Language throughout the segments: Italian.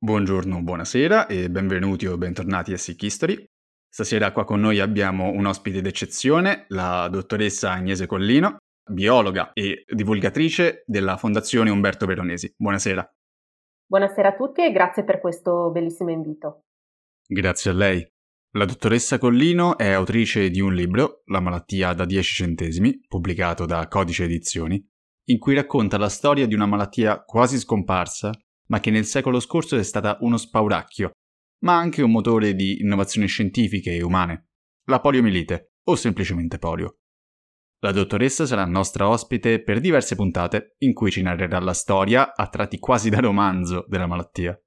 Buongiorno, buonasera e benvenuti o bentornati a Sick History. Stasera qua con noi abbiamo un ospite d'eccezione, la dottoressa Agnese Collino, biologa e divulgatrice della Fondazione Umberto Veronesi. Buonasera. Buonasera a tutti e grazie per questo bellissimo invito. Grazie a lei. La dottoressa Collino è autrice di un libro, La malattia da 10 centesimi, pubblicato da Codice Edizioni, in cui racconta la storia di una malattia quasi scomparsa ma che nel secolo scorso è stata uno spauracchio, ma anche un motore di innovazioni scientifiche e umane, la poliomielite, o semplicemente polio. La dottoressa sarà nostra ospite per diverse puntate in cui ci narrerà la storia, a tratti quasi da romanzo, della malattia.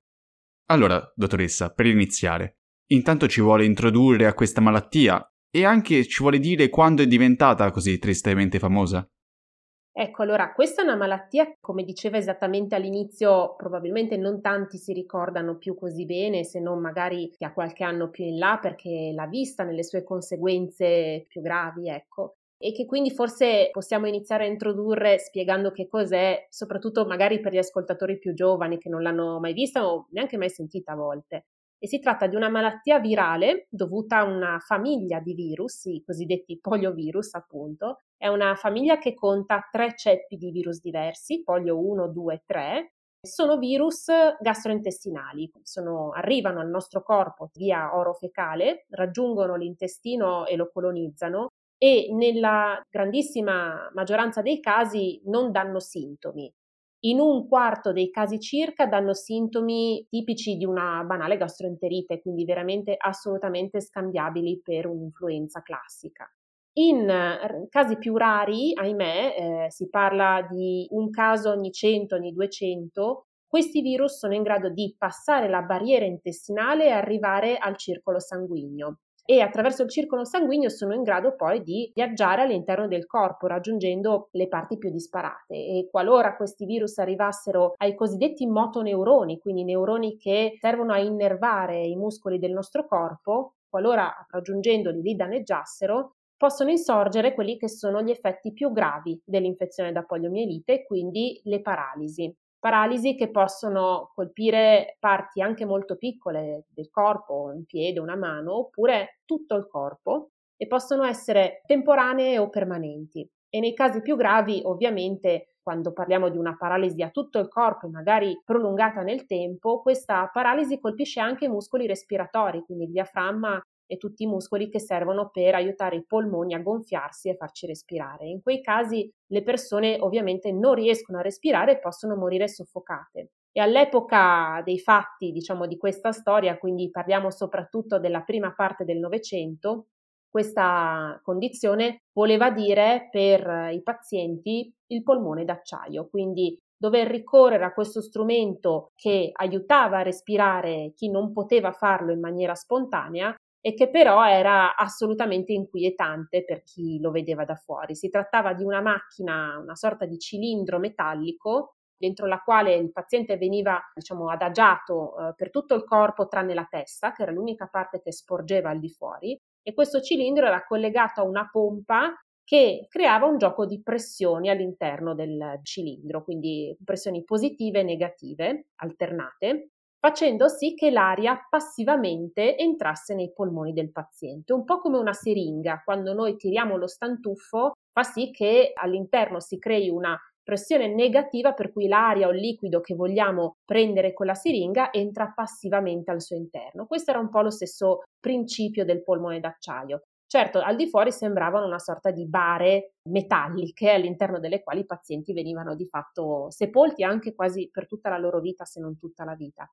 Allora, dottoressa, per iniziare, intanto ci vuole introdurre a questa malattia e anche ci vuole dire quando è diventata così tristemente famosa? Ecco, allora, questa è una malattia, come diceva esattamente all'inizio, probabilmente non tanti si ricordano più così bene, se non magari che ha qualche anno più in là perché l'ha vista nelle sue conseguenze più gravi, ecco. E che quindi forse possiamo iniziare a introdurre spiegando che cos'è, soprattutto magari per gli ascoltatori più giovani che non l'hanno mai vista o neanche mai sentita a volte e si tratta di una malattia virale dovuta a una famiglia di virus, i cosiddetti poliovirus appunto. È una famiglia che conta tre ceppi di virus diversi, polio 1, 2, 3. Sono virus gastrointestinali, sono, arrivano al nostro corpo via orofecale, raggiungono l'intestino e lo colonizzano e nella grandissima maggioranza dei casi non danno sintomi in un quarto dei casi circa danno sintomi tipici di una banale gastroenterite, quindi veramente assolutamente scambiabili per un'influenza classica. In casi più rari, ahimè, eh, si parla di un caso ogni 100, ogni 200, questi virus sono in grado di passare la barriera intestinale e arrivare al circolo sanguigno e attraverso il circolo sanguigno sono in grado poi di viaggiare all'interno del corpo raggiungendo le parti più disparate. E qualora questi virus arrivassero ai cosiddetti motoneuroni, quindi neuroni che servono a innervare i muscoli del nostro corpo, qualora raggiungendoli li danneggiassero, possono insorgere quelli che sono gli effetti più gravi dell'infezione da poliomielite, quindi le paralisi paralisi che possono colpire parti anche molto piccole del corpo, un piede, una mano, oppure tutto il corpo e possono essere temporanee o permanenti. E nei casi più gravi, ovviamente, quando parliamo di una paralisi a tutto il corpo, magari prolungata nel tempo, questa paralisi colpisce anche i muscoli respiratori, quindi il diaframma e tutti i muscoli che servono per aiutare i polmoni a gonfiarsi e farci respirare. In quei casi le persone ovviamente non riescono a respirare e possono morire soffocate. E all'epoca dei fatti, diciamo, di questa storia, quindi parliamo soprattutto della prima parte del Novecento, questa condizione voleva dire per i pazienti il polmone d'acciaio, quindi dover ricorrere a questo strumento che aiutava a respirare chi non poteva farlo in maniera spontanea e che però era assolutamente inquietante per chi lo vedeva da fuori. Si trattava di una macchina, una sorta di cilindro metallico dentro la quale il paziente veniva diciamo, adagiato eh, per tutto il corpo tranne la testa, che era l'unica parte che sporgeva al di fuori, e questo cilindro era collegato a una pompa che creava un gioco di pressioni all'interno del cilindro, quindi pressioni positive e negative alternate, facendo sì che l'aria passivamente entrasse nei polmoni del paziente, un po' come una siringa, quando noi tiriamo lo stantuffo fa sì che all'interno si crei una pressione negativa per cui l'aria o il liquido che vogliamo prendere con la siringa entra passivamente al suo interno. Questo era un po' lo stesso principio del polmone d'acciaio. Certo, al di fuori sembravano una sorta di bare metalliche all'interno delle quali i pazienti venivano di fatto sepolti anche quasi per tutta la loro vita, se non tutta la vita.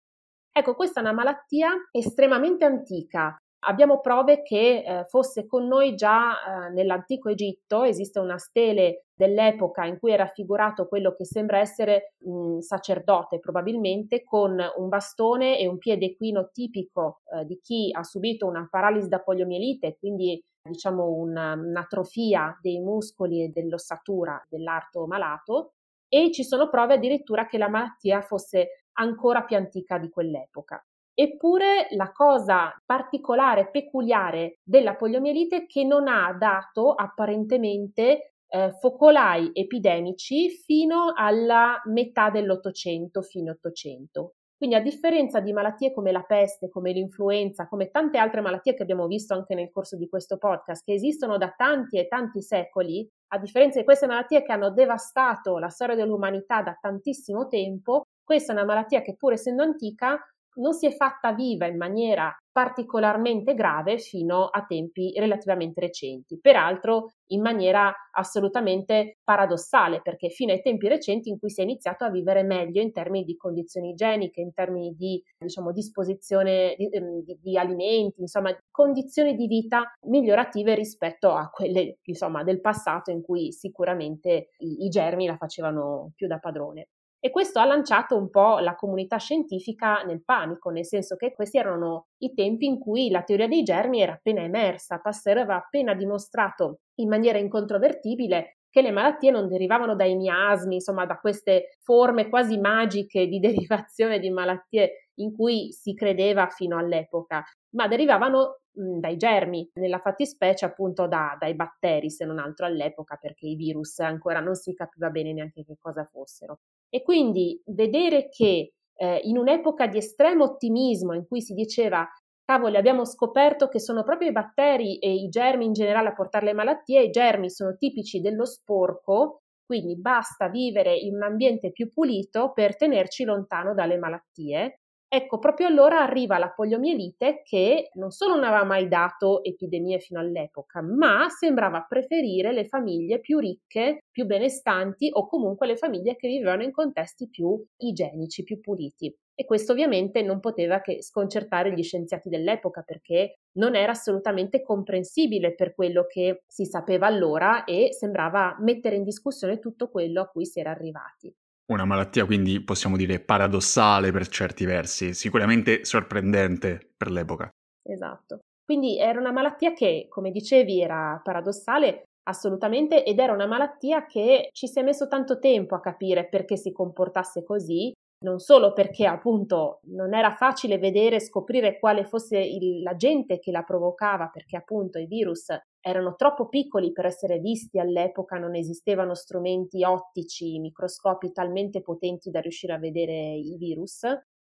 Ecco, questa è una malattia estremamente antica. Abbiamo prove che eh, fosse con noi già eh, nell'antico Egitto, esiste una stele dell'epoca in cui è raffigurato quello che sembra essere un sacerdote probabilmente con un bastone e un piede equino tipico eh, di chi ha subito una paralisi da poliomielite, quindi diciamo una, un'atrofia dei muscoli e dell'ossatura dell'arto malato e ci sono prove addirittura che la malattia fosse ancora più antica di quell'epoca. Eppure la cosa particolare, peculiare della poliomielite è che non ha dato apparentemente eh, focolai epidemici fino alla metà dell'Ottocento, fine Ottocento. Quindi a differenza di malattie come la peste, come l'influenza, come tante altre malattie che abbiamo visto anche nel corso di questo podcast, che esistono da tanti e tanti secoli, a differenza di queste malattie che hanno devastato la storia dell'umanità da tantissimo tempo, questa è una malattia che pur essendo antica non si è fatta viva in maniera particolarmente grave fino a tempi relativamente recenti, peraltro in maniera assolutamente paradossale, perché fino ai tempi recenti in cui si è iniziato a vivere meglio in termini di condizioni igieniche, in termini di diciamo, disposizione di, ehm, di, di alimenti, insomma, condizioni di vita migliorative rispetto a quelle insomma, del passato in cui sicuramente i, i germi la facevano più da padrone. E questo ha lanciato un po' la comunità scientifica nel panico, nel senso che questi erano i tempi in cui la teoria dei germi era appena emersa, Pasteur aveva appena dimostrato in maniera incontrovertibile che le malattie non derivavano dai miasmi, insomma da queste forme quasi magiche di derivazione di malattie in cui si credeva fino all'epoca, ma derivavano mh, dai germi, nella fattispecie appunto da, dai batteri, se non altro all'epoca, perché i virus ancora non si capiva bene neanche che cosa fossero. E quindi vedere che eh, in un'epoca di estremo ottimismo in cui si diceva cavoli abbiamo scoperto che sono proprio i batteri e i germi in generale a portare le malattie, i germi sono tipici dello sporco, quindi basta vivere in un ambiente più pulito per tenerci lontano dalle malattie Ecco, proprio allora arriva la poliomielite che non solo non aveva mai dato epidemie fino all'epoca, ma sembrava preferire le famiglie più ricche, più benestanti o comunque le famiglie che vivevano in contesti più igienici, più puliti. E questo ovviamente non poteva che sconcertare gli scienziati dell'epoca perché non era assolutamente comprensibile per quello che si sapeva allora e sembrava mettere in discussione tutto quello a cui si era arrivati. Una malattia quindi possiamo dire paradossale per certi versi, sicuramente sorprendente per l'epoca. Esatto. Quindi era una malattia che, come dicevi, era paradossale assolutamente ed era una malattia che ci si è messo tanto tempo a capire perché si comportasse così, non solo perché appunto non era facile vedere scoprire quale fosse il, l'agente che la provocava, perché appunto i virus erano troppo piccoli per essere visti all'epoca, non esistevano strumenti ottici, microscopi talmente potenti da riuscire a vedere i virus,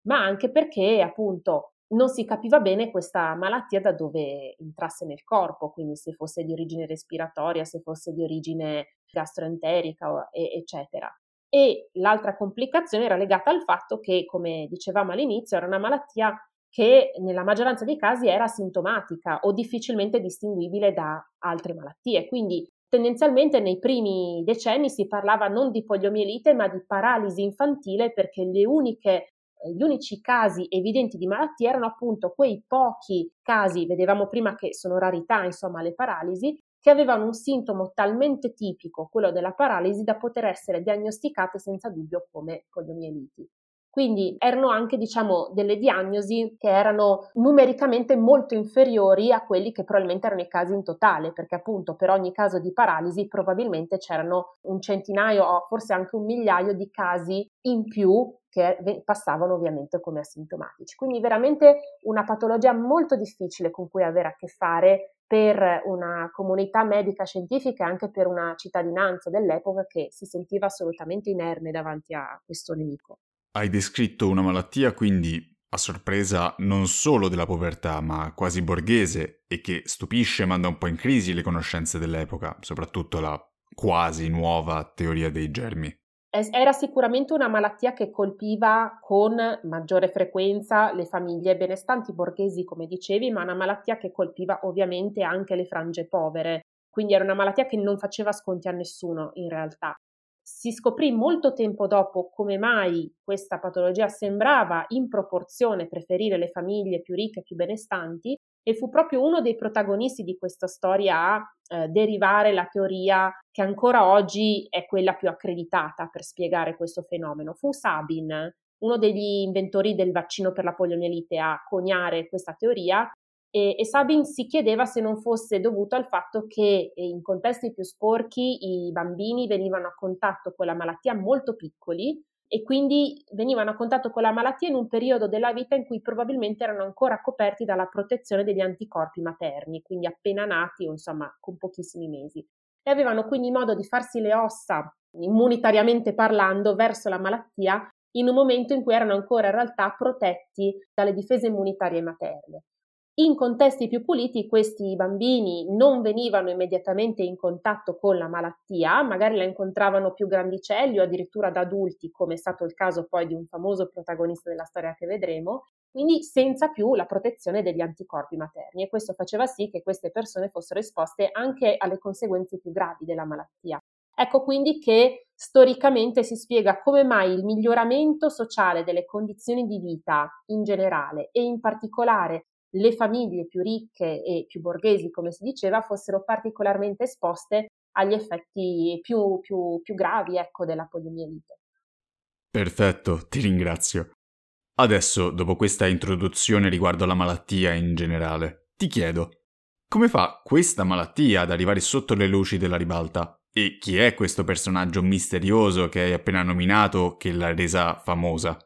ma anche perché appunto non si capiva bene questa malattia da dove entrasse nel corpo, quindi se fosse di origine respiratoria, se fosse di origine gastroenterica, eccetera. E l'altra complicazione era legata al fatto che, come dicevamo all'inizio, era una malattia che nella maggioranza dei casi era asintomatica o difficilmente distinguibile da altre malattie. Quindi tendenzialmente nei primi decenni si parlava non di poliomielite ma di paralisi infantile perché uniche eh, gli unici casi evidenti di malattia erano appunto quei pochi casi, vedevamo prima che sono rarità, insomma, le paralisi, che avevano un sintomo talmente tipico, quello della paralisi, da poter essere diagnosticate senza dubbio come poliomieliti. Quindi erano anche, diciamo, delle diagnosi che erano numericamente molto inferiori a quelli che probabilmente erano i casi in totale, perché appunto per ogni caso di paralisi probabilmente c'erano un centinaio o forse anche un migliaio di casi in più che passavano ovviamente come asintomatici. Quindi veramente una patologia molto difficile con cui avere a che fare per una comunità medica scientifica e anche per una cittadinanza dell'epoca che si sentiva assolutamente inerme davanti a questo nemico. Hai descritto una malattia quindi a sorpresa non solo della povertà, ma quasi borghese e che stupisce e manda un po' in crisi le conoscenze dell'epoca, soprattutto la quasi nuova teoria dei germi. Era sicuramente una malattia che colpiva con maggiore frequenza le famiglie benestanti borghesi, come dicevi, ma una malattia che colpiva ovviamente anche le frange povere. Quindi era una malattia che non faceva sconti a nessuno in realtà. Si scoprì molto tempo dopo come mai questa patologia sembrava in proporzione preferire le famiglie più ricche e più benestanti e fu proprio uno dei protagonisti di questa storia a eh, derivare la teoria che ancora oggi è quella più accreditata per spiegare questo fenomeno. Fu Sabin, uno degli inventori del vaccino per la poliomielite, a coniare questa teoria e, e, Sabin si chiedeva se non fosse dovuto al fatto che eh, in contesti più sporchi i bambini venivano a contatto con la malattia molto piccoli e quindi venivano a contatto con la malattia in un periodo della vita in cui probabilmente erano ancora coperti dalla protezione degli anticorpi materni, quindi appena nati o insomma con pochissimi mesi. E avevano quindi modo di farsi le ossa immunitariamente parlando verso la malattia in un momento in cui erano ancora in realtà protetti dalle difese immunitarie materne. In contesti più puliti questi bambini non venivano immediatamente in contatto con la malattia, magari la incontravano più grandicelli o addirittura da adulti, come è stato il caso poi di un famoso protagonista della storia che vedremo, quindi senza più la protezione degli anticorpi materni e questo faceva sì che queste persone fossero esposte anche alle conseguenze più gravi della malattia. Ecco quindi che storicamente si spiega come mai il miglioramento sociale delle condizioni di vita in generale e in particolare le famiglie più ricche e più borghesi, come si diceva, fossero particolarmente esposte agli effetti più, più, più gravi ecco, della poliomielite. Perfetto, ti ringrazio. Adesso, dopo questa introduzione riguardo alla malattia in generale, ti chiedo, come fa questa malattia ad arrivare sotto le luci della ribalta? E chi è questo personaggio misterioso che hai appena nominato che l'ha resa famosa?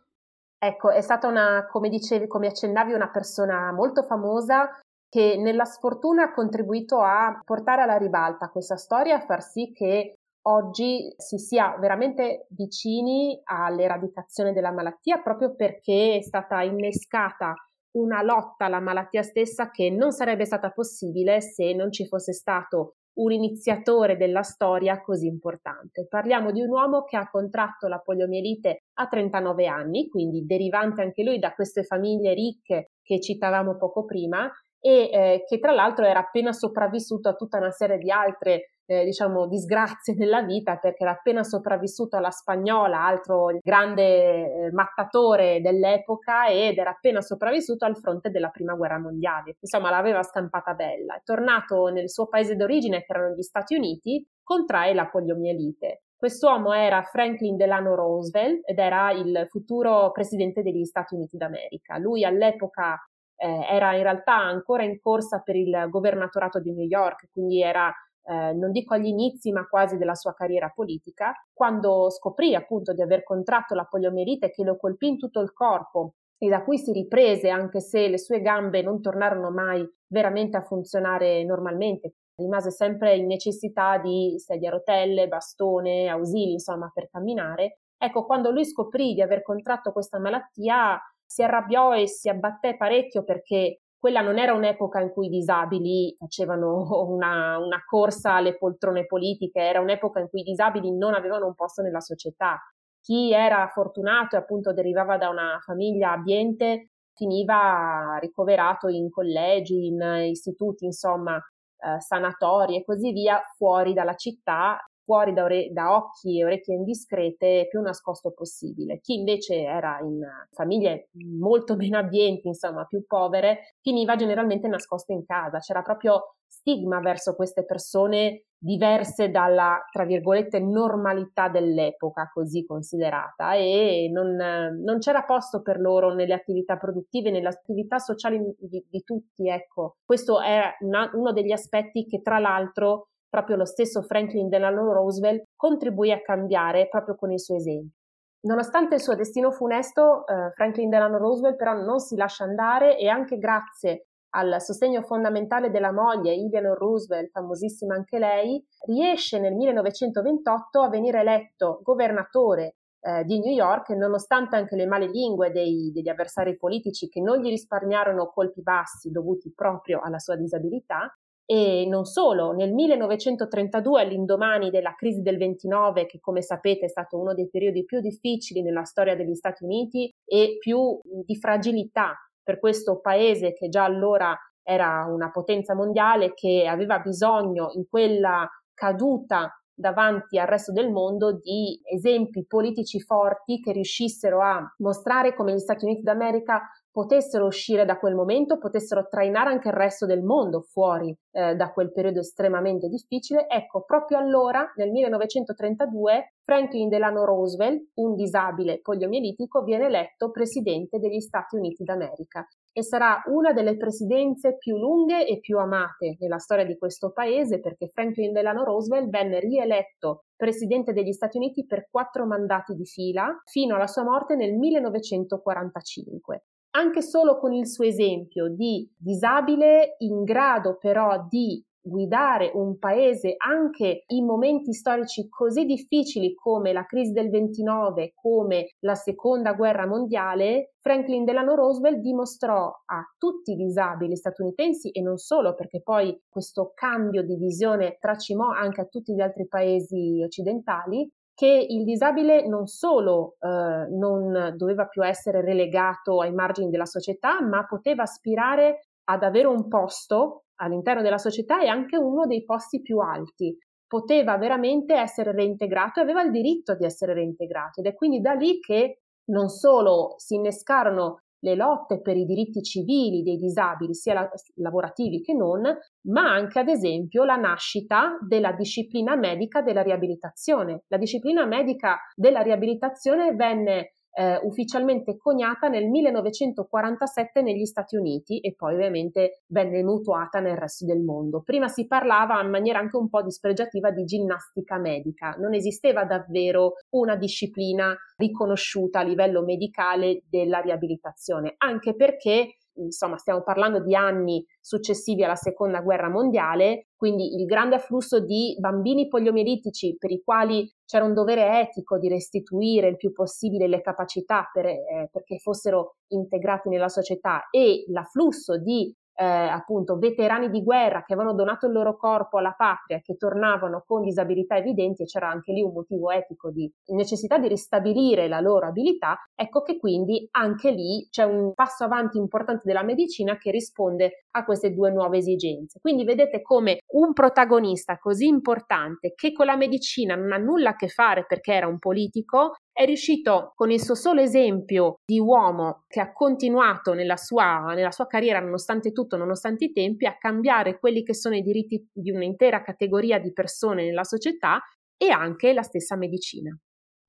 Ecco, è stata una, come dicevi, come accennavi, una persona molto famosa che nella sfortuna ha contribuito a portare alla ribalta questa storia e a far sì che oggi si sia veramente vicini all'eradicazione della malattia proprio perché è stata innescata una lotta alla malattia stessa che non sarebbe stata possibile se non ci fosse stato un iniziatore della storia così importante. Parliamo di un uomo che ha contratto la poliomielite a 39 anni, quindi derivante anche lui da queste famiglie ricche che citavamo poco prima e eh, che tra l'altro era appena sopravvissuto a tutta una serie di altre eh, diciamo, disgrazie nella vita perché era appena sopravvissuto alla spagnola, altro grande eh, mattatore dell'epoca ed era appena sopravvissuto al fronte della prima guerra mondiale. Insomma, l'aveva scampata bella. È tornato nel suo paese d'origine, che erano gli Stati Uniti, contrae la poliomielite. Quest'uomo era Franklin Delano Roosevelt ed era il futuro presidente degli Stati Uniti d'America. Lui all'epoca eh, era in realtà ancora in corsa per il governatorato di New York, quindi era eh, non dico agli inizi, ma quasi della sua carriera politica, quando scoprì appunto di aver contratto la poliomielite che lo colpì in tutto il corpo e da cui si riprese anche se le sue gambe non tornarono mai veramente a funzionare normalmente, rimase sempre in necessità di sedia a rotelle, bastone, ausili, insomma, per camminare. Ecco, quando lui scoprì di aver contratto questa malattia, si arrabbiò e si abbatté parecchio perché quella non era un'epoca in cui i disabili facevano una, una, corsa alle poltrone politiche, era un'epoca in cui i disabili non avevano un posto nella società. Chi era fortunato e appunto derivava da una famiglia abbiente finiva ricoverato in collegi, in istituti, insomma, eh, sanatori e così via, fuori dalla città fuori da, ore- da, occhi e orecchie indiscrete più nascosto possibile. Chi invece era in famiglie molto meno abbienti, insomma più povere, finiva generalmente nascosto in casa. C'era proprio stigma verso queste persone diverse dalla, tra virgolette, normalità dell'epoca così considerata e non, non c'era posto per loro nelle attività produttive, nelle attività sociali di, di tutti, ecco. Questo è una, uno degli aspetti che tra l'altro proprio lo stesso Franklin Delano Roosevelt contribuì a cambiare proprio con il suo esempio. Nonostante il suo destino funesto, eh, Franklin Delano Roosevelt però non si lascia andare e anche grazie al sostegno fondamentale della moglie Eleanor Roosevelt, famosissima anche lei, riesce nel 1928 a venire eletto governatore eh, di New York, nonostante anche le male lingue dei, degli avversari politici che non gli risparmiarono colpi bassi dovuti proprio alla sua disabilità, e non solo, nel 1932, all'indomani della crisi del 29, che come sapete è stato uno dei periodi più difficili nella storia degli Stati Uniti e più di fragilità per questo paese che già allora era una potenza mondiale, che aveva bisogno in quella caduta davanti al resto del mondo di esempi politici forti che riuscissero a mostrare come gli Stati Uniti d'America potessero uscire da quel momento, potessero trainare anche il resto del mondo fuori eh, da quel periodo estremamente difficile. Ecco, proprio allora, nel 1932, Franklin Delano Roosevelt, un disabile poliomielitico, viene eletto presidente degli Stati Uniti d'America e sarà una delle presidenze più lunghe e più amate nella storia di questo paese perché Franklin Delano Roosevelt venne rieletto presidente degli Stati Uniti per quattro mandati di fila fino alla sua morte nel 1945 anche solo con il suo esempio di disabile in grado però di guidare un paese anche in momenti storici così difficili come la crisi del 29, come la seconda guerra mondiale, Franklin Delano Roosevelt dimostrò a tutti i disabili statunitensi e non solo, perché poi questo cambio di visione tracimò anche a tutti gli altri paesi occidentali, che il disabile non solo eh, non doveva più essere relegato ai margini della società, ma poteva aspirare ad avere un posto all'interno della società e anche uno dei posti più alti. Poteva veramente essere reintegrato e aveva il diritto di essere reintegrato ed è quindi da lì che non solo si innescarono le lotte per i diritti civili dei disabili, sia la- lavorativi che non, ma anche ad esempio la nascita della disciplina medica della riabilitazione. La disciplina medica della riabilitazione venne eh, ufficialmente coniata nel 1947 negli Stati Uniti e poi ovviamente venne mutuata nel resto del mondo. Prima si parlava in maniera anche un po' dispregiativa di ginnastica medica, non esisteva davvero una disciplina riconosciuta a livello medicale della riabilitazione, anche perché insomma stiamo parlando di anni successivi alla seconda guerra mondiale, quindi il grande afflusso di bambini poliomielitici per i quali c'era un dovere etico di restituire il più possibile le capacità per, eh, perché fossero integrati nella società e l'afflusso di eh, appunto veterani di guerra che avevano donato il loro corpo alla patria, che tornavano con disabilità evidenti e c'era anche lì un motivo etico di necessità di ristabilire la loro abilità, ecco che quindi anche lì c'è un passo avanti importante della medicina che risponde a queste due nuove esigenze. Quindi vedete come un protagonista così importante che con la medicina non ha nulla a che fare perché era un politico, è riuscito con il suo solo esempio di uomo che ha continuato nella sua, nella sua, carriera, nonostante tutto, nonostante i tempi, a cambiare quelli che sono i diritti di un'intera categoria di persone nella società e anche la stessa medicina.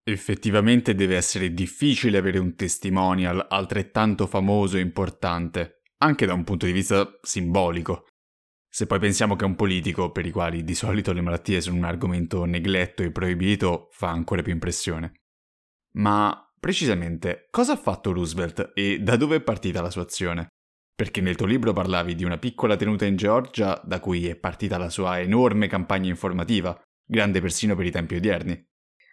Effettivamente deve essere difficile avere un testimonial altrettanto famoso e importante, anche da un punto di vista simbolico. Se poi pensiamo che un politico, per i quali di solito le malattie sono un argomento negletto e proibito, fa ancora più impressione. Ma precisamente cosa ha fatto Roosevelt e da dove è partita la sua azione? Perché nel tuo libro parlavi di una piccola tenuta in Georgia da cui è partita la sua enorme campagna informativa, grande persino per i tempi odierni.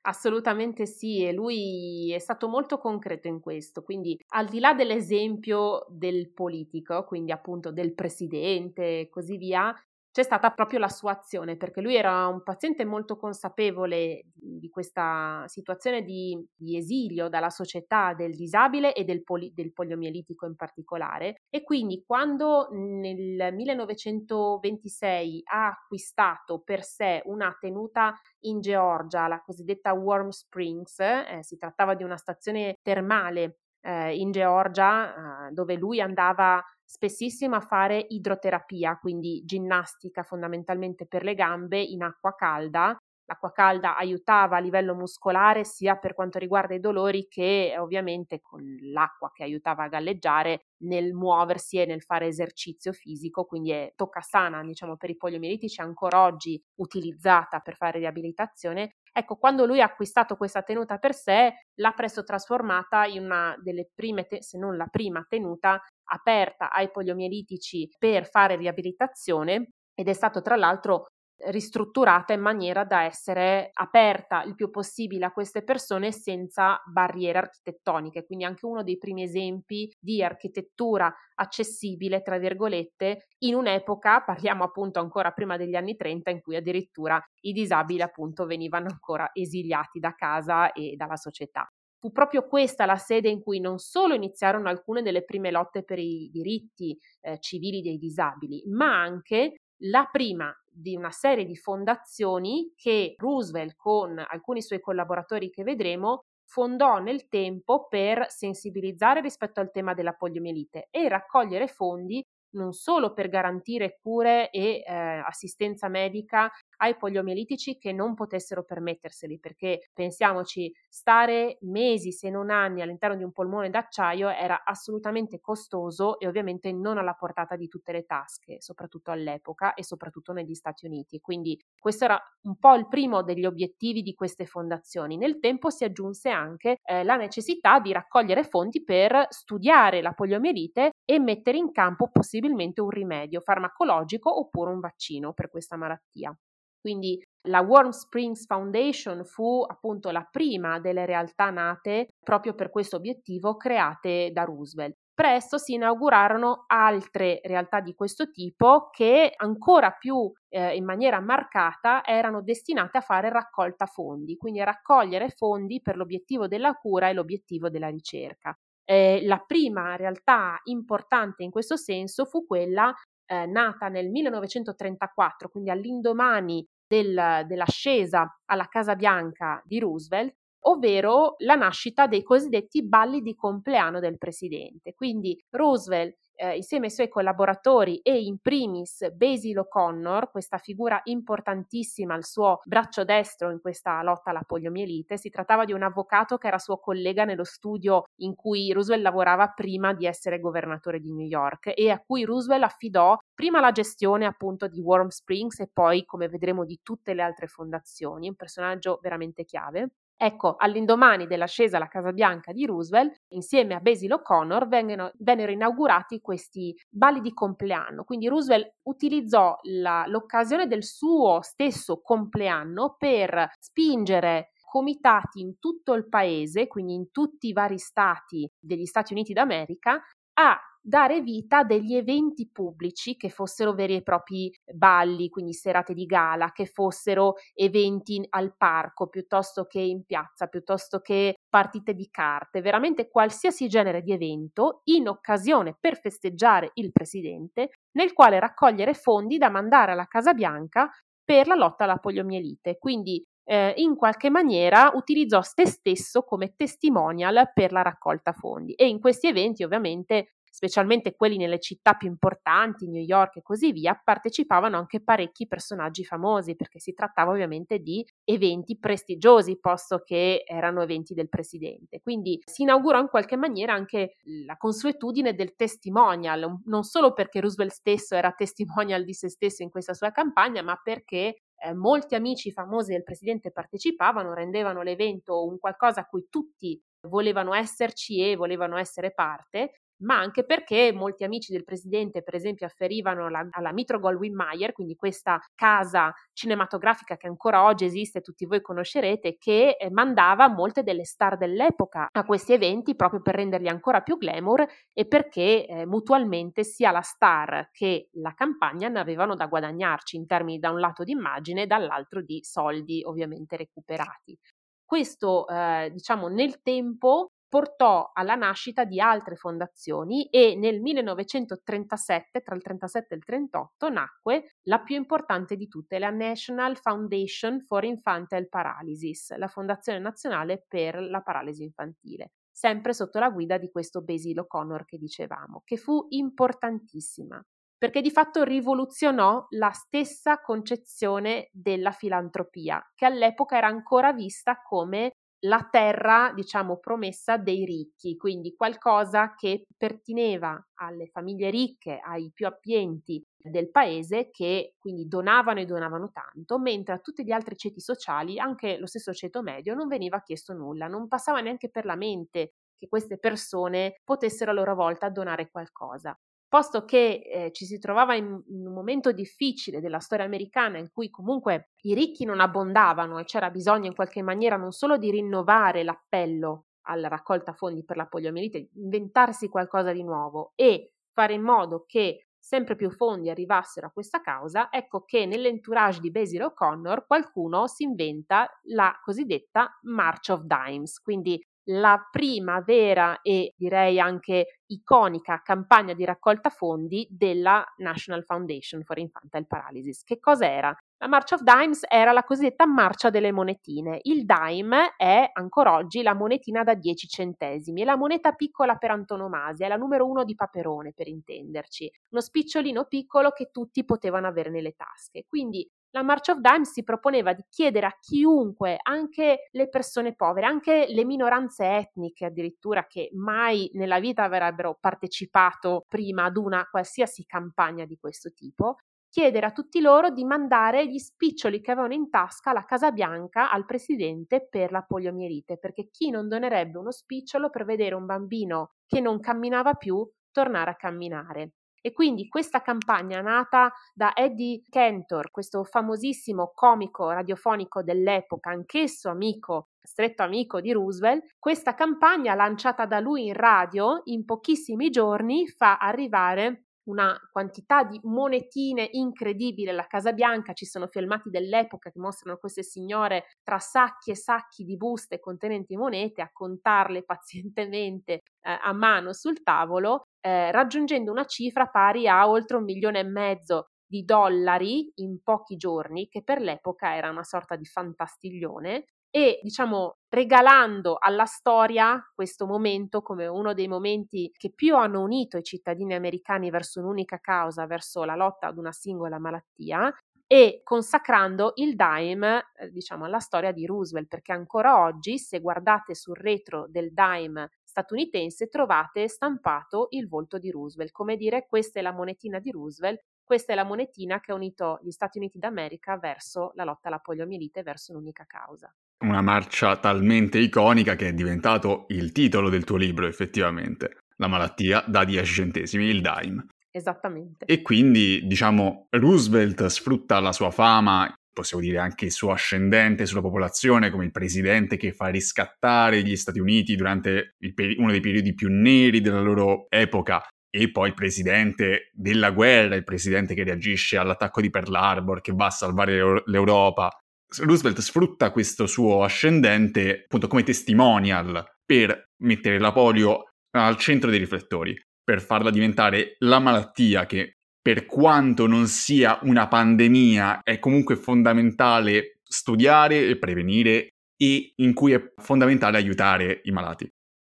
Assolutamente sì, e lui è stato molto concreto in questo, quindi al di là dell'esempio del politico, quindi appunto del presidente e così via, c'è stata proprio la sua azione, perché lui era un paziente molto consapevole di questa situazione di, di esilio dalla società del disabile e del, poli, del, poliomielitico in particolare. E quindi quando nel 1926 ha acquistato per sé una tenuta in Georgia, la cosiddetta Warm Springs, eh, si trattava di una stazione termale eh, in Georgia eh, dove lui andava spessissimo a fare idroterapia, quindi ginnastica fondamentalmente per le gambe in acqua calda. L'acqua calda aiutava a livello muscolare sia per quanto riguarda i dolori che ovviamente con l'acqua che aiutava a galleggiare nel muoversi e nel fare esercizio fisico, quindi è tocca sana, diciamo, per i poliomielitici ancora oggi utilizzata per fare riabilitazione. Ecco, quando lui ha acquistato questa tenuta per sé, l'ha presto trasformata in una delle prime, te- se non la prima tenuta aperta ai poliomielitici per fare riabilitazione ed è stato tra l'altro ristrutturata in maniera da essere aperta il più possibile a queste persone senza barriere architettoniche, quindi anche uno dei primi esempi di architettura accessibile, tra virgolette, in un'epoca, parliamo appunto ancora prima degli anni 30, in cui addirittura i disabili appunto venivano ancora esiliati da casa e dalla società. Fu proprio questa la sede in cui non solo iniziarono alcune delle prime lotte per i diritti eh, civili dei disabili, ma anche la prima di una serie di fondazioni che Roosevelt con alcuni suoi collaboratori che vedremo fondò nel tempo per sensibilizzare rispetto al tema della poliomielite e raccogliere fondi non solo per garantire cure e eh, assistenza medica ai poliomielitici che non potessero permetterseli, perché pensiamoci, stare mesi se non anni all'interno di un polmone d'acciaio era assolutamente costoso e ovviamente non alla portata di tutte le tasche, soprattutto all'epoca e soprattutto negli Stati Uniti. Quindi questo era un po' il primo degli obiettivi di queste fondazioni. Nel tempo si aggiunse anche eh, la necessità di raccogliere fondi per studiare la poliomielite e mettere in campo possibilmente un rimedio farmacologico oppure un vaccino per questa malattia. Quindi la Warm Springs Foundation fu appunto la prima delle realtà nate proprio per questo obiettivo create da Roosevelt. Presto si inaugurarono altre realtà di questo tipo che ancora più eh, in maniera marcata erano destinate a fare raccolta fondi, quindi a raccogliere fondi per l'obiettivo della cura e l'obiettivo della ricerca. Eh, la prima realtà importante in questo senso fu quella eh, nata nel 1934, quindi all'indomani del, dell'ascesa alla Casa Bianca di Roosevelt, ovvero la nascita dei cosiddetti balli di compleanno del presidente. Quindi Roosevelt eh, insieme ai suoi collaboratori e in primis Basil O'Connor, questa figura importantissima al suo braccio destro in questa lotta alla poliomielite. Si trattava di un avvocato che era suo collega nello studio in cui Roosevelt lavorava prima di essere governatore di New York e a cui Roosevelt affidò prima la gestione appunto di Warm Springs e poi, come vedremo, di tutte le altre fondazioni, un personaggio veramente chiave. Ecco, all'indomani dell'ascesa alla Casa Bianca di Roosevelt, insieme a Basil O'Connor, vennero, vennero inaugurati questi balli di compleanno. Quindi Roosevelt utilizzò la, l'occasione del suo stesso compleanno per spingere comitati in tutto il paese, quindi in tutti i vari stati degli Stati Uniti d'America, a dare vita a degli eventi pubblici che fossero veri e propri balli, quindi serate di gala, che fossero eventi al parco piuttosto che in piazza, piuttosto che partite di carte, veramente qualsiasi genere di evento in occasione per festeggiare il presidente, nel quale raccogliere fondi da mandare alla Casa Bianca per la lotta alla poliomielite. Quindi eh, in qualche maniera utilizzò se stesso come testimonial per la raccolta fondi e in questi eventi ovviamente specialmente quelli nelle città più importanti, New York e così via, partecipavano anche parecchi personaggi famosi, perché si trattava ovviamente di eventi prestigiosi, posto che erano eventi del presidente. Quindi si inaugurò in qualche maniera anche la consuetudine del testimonial, non solo perché Roosevelt stesso era testimonial di se stesso in questa sua campagna, ma perché eh, molti amici famosi del presidente partecipavano, rendevano l'evento un qualcosa a cui tutti volevano esserci e volevano essere parte ma anche perché molti amici del presidente, per esempio, afferivano alla, alla Goldwyn Mayer, quindi questa casa cinematografica che ancora oggi esiste, tutti voi conoscerete, che eh, mandava molte delle star dell'epoca a questi eventi proprio per renderli ancora più glamour e perché eh, mutualmente sia la star che la campagna ne avevano da guadagnarci in termini da un lato di immagine e dall'altro di soldi ovviamente recuperati. Questo, eh, diciamo, nel tempo portò alla nascita di altre fondazioni e nel 1937, tra il 37 e il 38, nacque la più importante di tutte, la National Foundation for Infantile Paralysis, la Fondazione Nazionale per la Paralisi Infantile, sempre sotto la guida di questo Basil O'Connor che dicevamo, che fu importantissima perché di fatto rivoluzionò la stessa concezione della filantropia, che all'epoca era ancora vista come la terra, diciamo, promessa dei ricchi, quindi qualcosa che pertineva alle famiglie ricche, ai più appienti del paese che quindi donavano e donavano tanto, mentre a tutti gli altri ceti sociali, anche lo stesso ceto medio, non veniva chiesto nulla, non passava neanche per la mente che queste persone potessero a loro volta donare qualcosa posto che eh, ci si trovava in, in, un momento difficile della storia americana in cui comunque i ricchi non abbondavano e c'era bisogno in qualche maniera non solo di rinnovare l'appello alla raccolta fondi per la poliomielite, inventarsi qualcosa di nuovo e fare in modo che sempre più fondi arrivassero a questa causa, ecco che nell'entourage di Basil O'Connor qualcuno si inventa la cosiddetta March of Dimes, quindi la prima vera e direi anche iconica campagna di raccolta fondi della National Foundation for Infantile Paralysis. Che cos'era? La March of Dimes era la cosiddetta marcia delle monetine. Il dime è ancora oggi la monetina da 10 centesimi, è la moneta piccola per antonomasia, è la numero uno di Paperone per intenderci, uno spicciolino piccolo che tutti potevano avere nelle tasche. Quindi la March of Dimes si proponeva di chiedere a chiunque, anche le persone povere, anche le minoranze etniche addirittura che mai nella vita avrebbero partecipato prima ad una qualsiasi campagna di questo tipo, chiedere a tutti loro di mandare gli spiccioli che avevano in tasca alla Casa Bianca al presidente per la poliomielite, perché chi non donerebbe uno spicciolo per vedere un bambino che non camminava più tornare a camminare. E quindi questa campagna nata da Eddie Cantor, questo famosissimo comico radiofonico dell'epoca, anch'esso amico, stretto amico di Roosevelt, questa campagna lanciata da lui in radio in pochissimi giorni fa arrivare una quantità di monetine incredibile. Alla Casa Bianca, ci sono filmati dell'epoca che mostrano queste signore tra sacchi e sacchi di buste contenenti monete a contarle pazientemente eh, a mano sul tavolo, eh, raggiungendo una cifra pari a oltre un milione e mezzo di dollari in pochi giorni, che per l'epoca era una sorta di fantastiglione, e diciamo regalando alla storia questo momento come uno dei momenti che più hanno unito i cittadini americani verso un'unica causa, verso la lotta ad una singola malattia e consacrando il dime eh, diciamo alla storia di Roosevelt perché ancora oggi se guardate sul retro del dime statunitense trovate stampato il volto di Roosevelt come dire questa è la monetina di Roosevelt questa è la monetina che ha unito gli Stati Uniti d'America verso la lotta alla poliomielite, verso un'unica causa. Una marcia talmente iconica che è diventato il titolo del tuo libro, effettivamente. La malattia da 10 centesimi, il dime. Esattamente. E quindi, diciamo, Roosevelt sfrutta la sua fama, possiamo dire anche il suo ascendente sulla popolazione, come il presidente che fa riscattare gli Stati Uniti durante peri- uno dei periodi più neri della loro epoca, e poi il presidente della guerra, il presidente che reagisce all'attacco di Pearl Harbor, che va a salvare l'Europa. Roosevelt sfrutta questo suo ascendente appunto come testimonial per mettere la polio al centro dei riflettori, per farla diventare la malattia che per quanto non sia una pandemia è comunque fondamentale studiare e prevenire e in cui è fondamentale aiutare i malati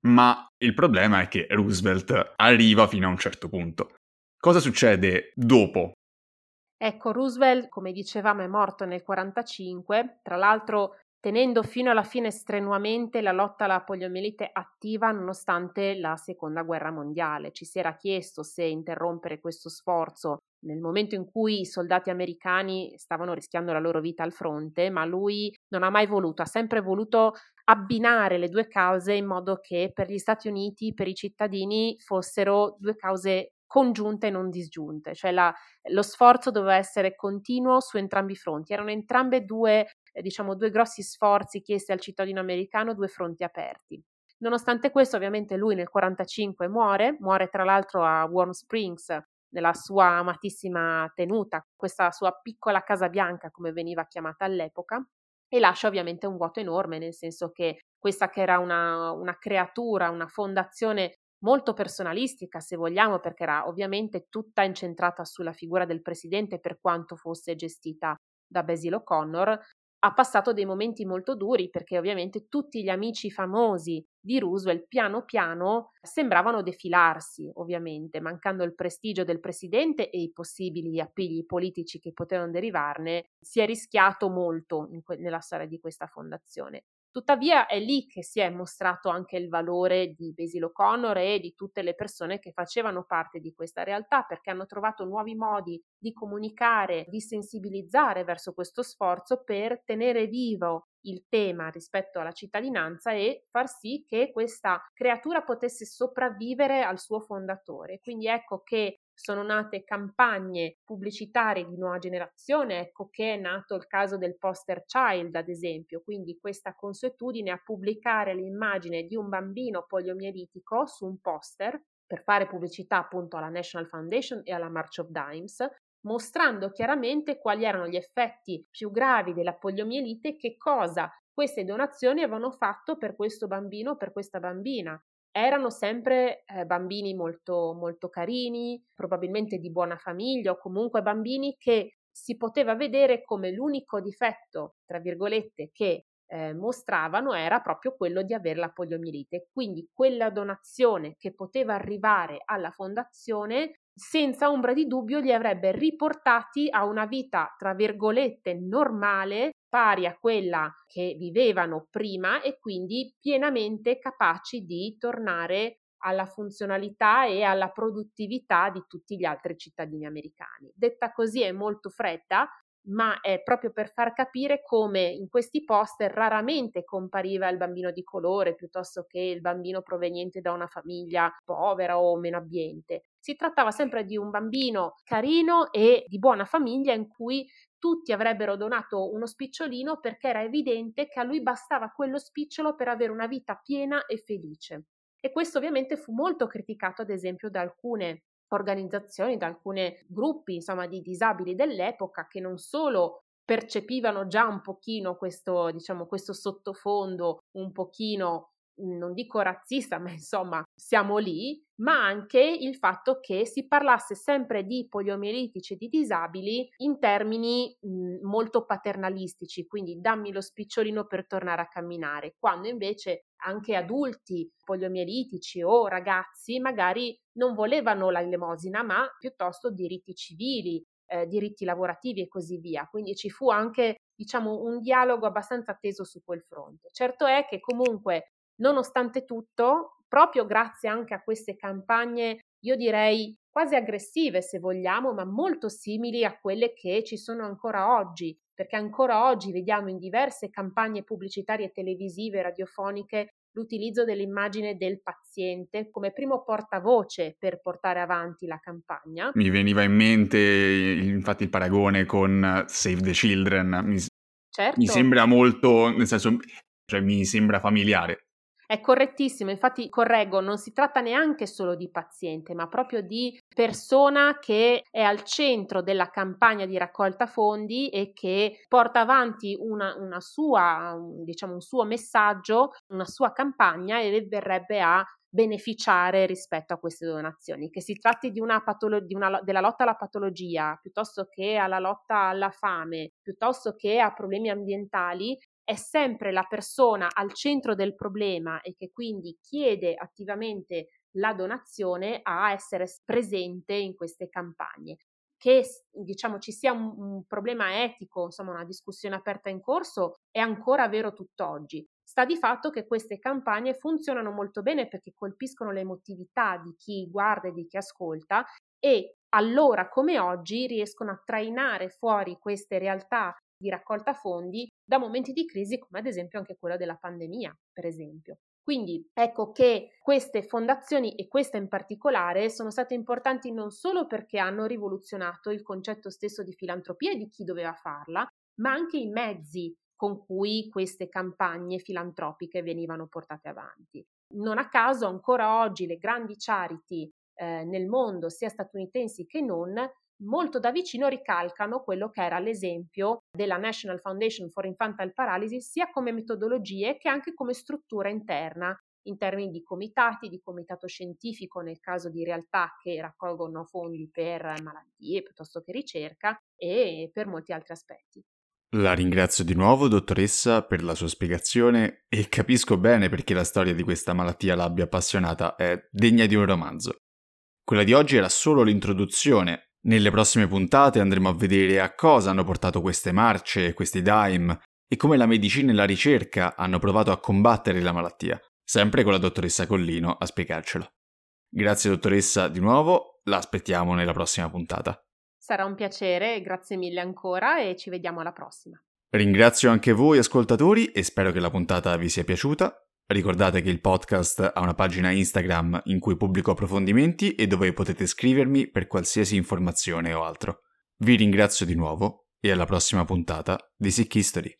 ma il problema è che Roosevelt arriva fino a un certo punto. Cosa succede dopo? Ecco, Roosevelt, come dicevamo, è morto nel 1945, tra l'altro tenendo fino alla fine strenuamente la lotta alla poliomielite attiva nonostante la seconda guerra mondiale. Ci si era chiesto se interrompere questo sforzo nel momento in cui i soldati americani stavano rischiando la loro vita al fronte, ma lui non ha mai voluto, ha sempre voluto abbinare le due cause in modo che per gli Stati Uniti, per i cittadini, fossero due cause congiunte e non disgiunte, cioè la, lo sforzo doveva essere continuo su entrambi i fronti. Erano entrambe due, eh, diciamo, due grossi sforzi chiesti al cittadino americano, due fronti aperti. Nonostante questo, ovviamente lui nel 1945 muore, muore tra l'altro a Warm Springs, nella sua amatissima tenuta, questa sua piccola casa bianca come veniva chiamata all'epoca, e lascia ovviamente un vuoto enorme, nel senso che questa che era una, una creatura, una fondazione molto personalistica, se vogliamo, perché era ovviamente tutta incentrata sulla figura del presidente per quanto fosse gestita da Basil O'Connor, ha passato dei momenti molto duri perché ovviamente tutti gli amici famosi di Roosevelt piano piano sembravano defilarsi, ovviamente, mancando il prestigio del presidente e i possibili appigli politici che potevano derivarne, si è rischiato molto que- nella storia di questa fondazione. Tuttavia è lì che si è mostrato anche il valore di Basil O'Connor e di tutte le persone che facevano parte di questa realtà perché hanno trovato nuovi modi di comunicare, di sensibilizzare verso questo sforzo per tenere vivo il tema rispetto alla cittadinanza e far sì che questa creatura potesse sopravvivere al suo fondatore. Quindi ecco che sono nate campagne pubblicitarie di nuova generazione, ecco che è nato il caso del poster child, ad esempio, quindi questa consuetudine a pubblicare l'immagine di un bambino poliomielitico su un poster per fare pubblicità appunto alla National Foundation e alla March of Dimes, mostrando chiaramente quali erano gli effetti più gravi della poliomielite e che cosa queste donazioni avevano fatto per questo bambino o per questa bambina. Erano sempre eh, bambini molto, molto carini, probabilmente di buona famiglia o comunque bambini che si poteva vedere come l'unico difetto, tra virgolette, che eh, mostravano era proprio quello di avere la poliomielite. Quindi quella donazione che poteva arrivare alla fondazione senza ombra di dubbio li avrebbe riportati a una vita, tra virgolette, normale, pari a quella che vivevano prima e quindi pienamente capaci di tornare alla funzionalità e alla produttività di tutti gli altri cittadini americani. Detta così è molto fredda, ma è proprio per far capire come in questi poster raramente compariva il bambino di colore piuttosto che il bambino proveniente da una famiglia povera o meno abbiente. Si trattava sempre di un bambino carino e di buona famiglia in cui tutti avrebbero donato uno spicciolino perché era evidente che a lui bastava quello spicciolo per avere una vita piena e felice. E questo ovviamente fu molto criticato ad esempio da alcune organizzazioni, da alcuni gruppi insomma, di disabili dell'epoca che non solo percepivano già un pochino questo, diciamo, questo sottofondo un pochino non dico razzista, ma insomma siamo lì, ma anche il fatto che si parlasse sempre di poliomielitici e di disabili in termini mh, molto paternalistici, quindi dammi lo spicciolino per tornare a camminare, quando invece anche adulti poliomielitici o ragazzi magari non volevano la elemosina, ma piuttosto diritti civili, eh, diritti lavorativi e così via. Quindi ci fu anche diciamo un dialogo abbastanza teso su quel fronte. Certo è che comunque nonostante tutto, proprio grazie anche a queste campagne, io direi quasi aggressive se vogliamo, ma molto simili a quelle che ci sono ancora oggi, perché ancora oggi vediamo in diverse campagne pubblicitarie televisive e radiofoniche l'utilizzo dell'immagine del paziente come primo portavoce per portare avanti la campagna. Mi veniva in mente infatti il paragone con Save the Children, mi, certo. mi sembra molto, nel senso, cioè mi sembra familiare. È correttissimo, infatti correggo, non si tratta neanche solo di paziente, ma proprio di persona che è al centro della campagna di raccolta fondi e che porta avanti una, una sua, diciamo, un suo messaggio, una sua campagna e verrebbe a beneficiare rispetto a queste donazioni, che si tratti di una patolo- di una, della lotta alla patologia, piuttosto che alla lotta alla fame, piuttosto che a problemi ambientali, è sempre la persona al centro del problema e che quindi chiede attivamente la donazione a essere presente in queste campagne. Che diciamo ci sia un, un problema etico, insomma una discussione aperta in corso, è ancora vero tutt'oggi. Sta di fatto che queste campagne funzionano molto bene perché colpiscono l'emotività di chi guarda e di chi ascolta e allora come oggi riescono a trainare fuori queste realtà di raccolta fondi da momenti di crisi come ad esempio anche quella della pandemia, per esempio. Quindi ecco che queste fondazioni e questa in particolare sono state importanti non solo perché hanno rivoluzionato il concetto stesso di filantropia e di chi doveva farla, ma anche i mezzi con cui queste campagne filantropiche venivano portate avanti. Non a caso ancora oggi le grandi charity eh, nel mondo, sia statunitensi che non, molto da vicino ricalcano quello che era l'esempio della National Foundation for Infantile Paralysis sia come metodologie che anche come struttura interna in termini di comitati, di comitato scientifico nel caso di realtà che raccolgono fondi per malattie piuttosto che ricerca e per molti altri aspetti. La ringrazio di nuovo, dottoressa, per la sua spiegazione e capisco bene perché la storia di questa malattia l'abbia appassionata, è degna di un romanzo. Quella di oggi era solo l'introduzione nelle prossime puntate andremo a vedere a cosa hanno portato queste marce, questi dime e come la medicina e la ricerca hanno provato a combattere la malattia, sempre con la dottoressa Collino a spiegarcelo. Grazie dottoressa di nuovo, la aspettiamo nella prossima puntata. Sarà un piacere, grazie mille ancora e ci vediamo alla prossima. Ringrazio anche voi ascoltatori e spero che la puntata vi sia piaciuta. Ricordate che il podcast ha una pagina Instagram in cui pubblico approfondimenti e dove potete scrivermi per qualsiasi informazione o altro. Vi ringrazio di nuovo e alla prossima puntata di Sick History.